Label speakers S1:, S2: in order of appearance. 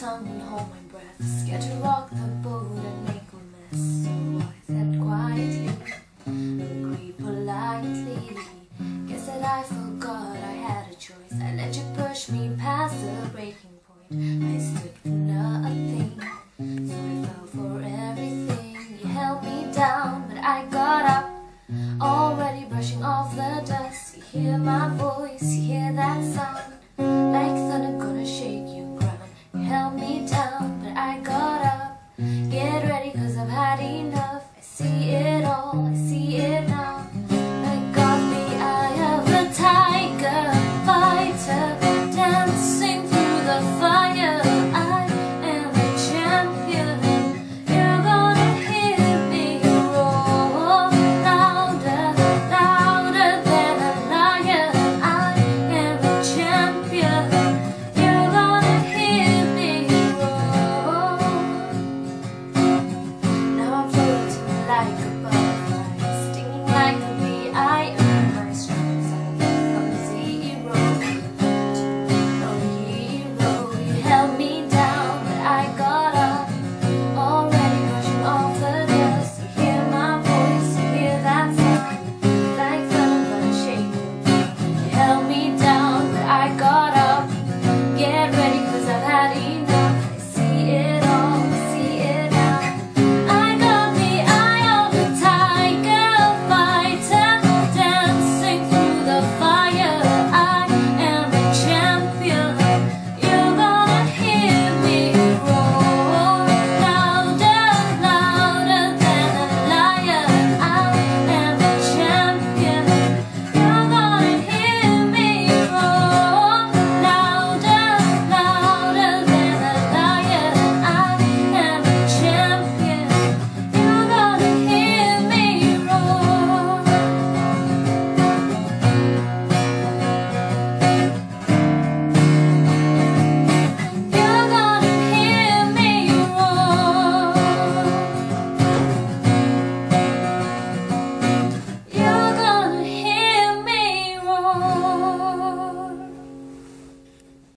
S1: tongue and hold my breath. Scared to rock the boat and make a mess. So I said quietly, agree politely. Guess that I forgot I had a choice. I let you push me past the breaking point. I stood for nothing, so I fell for everything. You held me down, but I got up. Already brushing off the dust. You hear my voice, you hear that sound.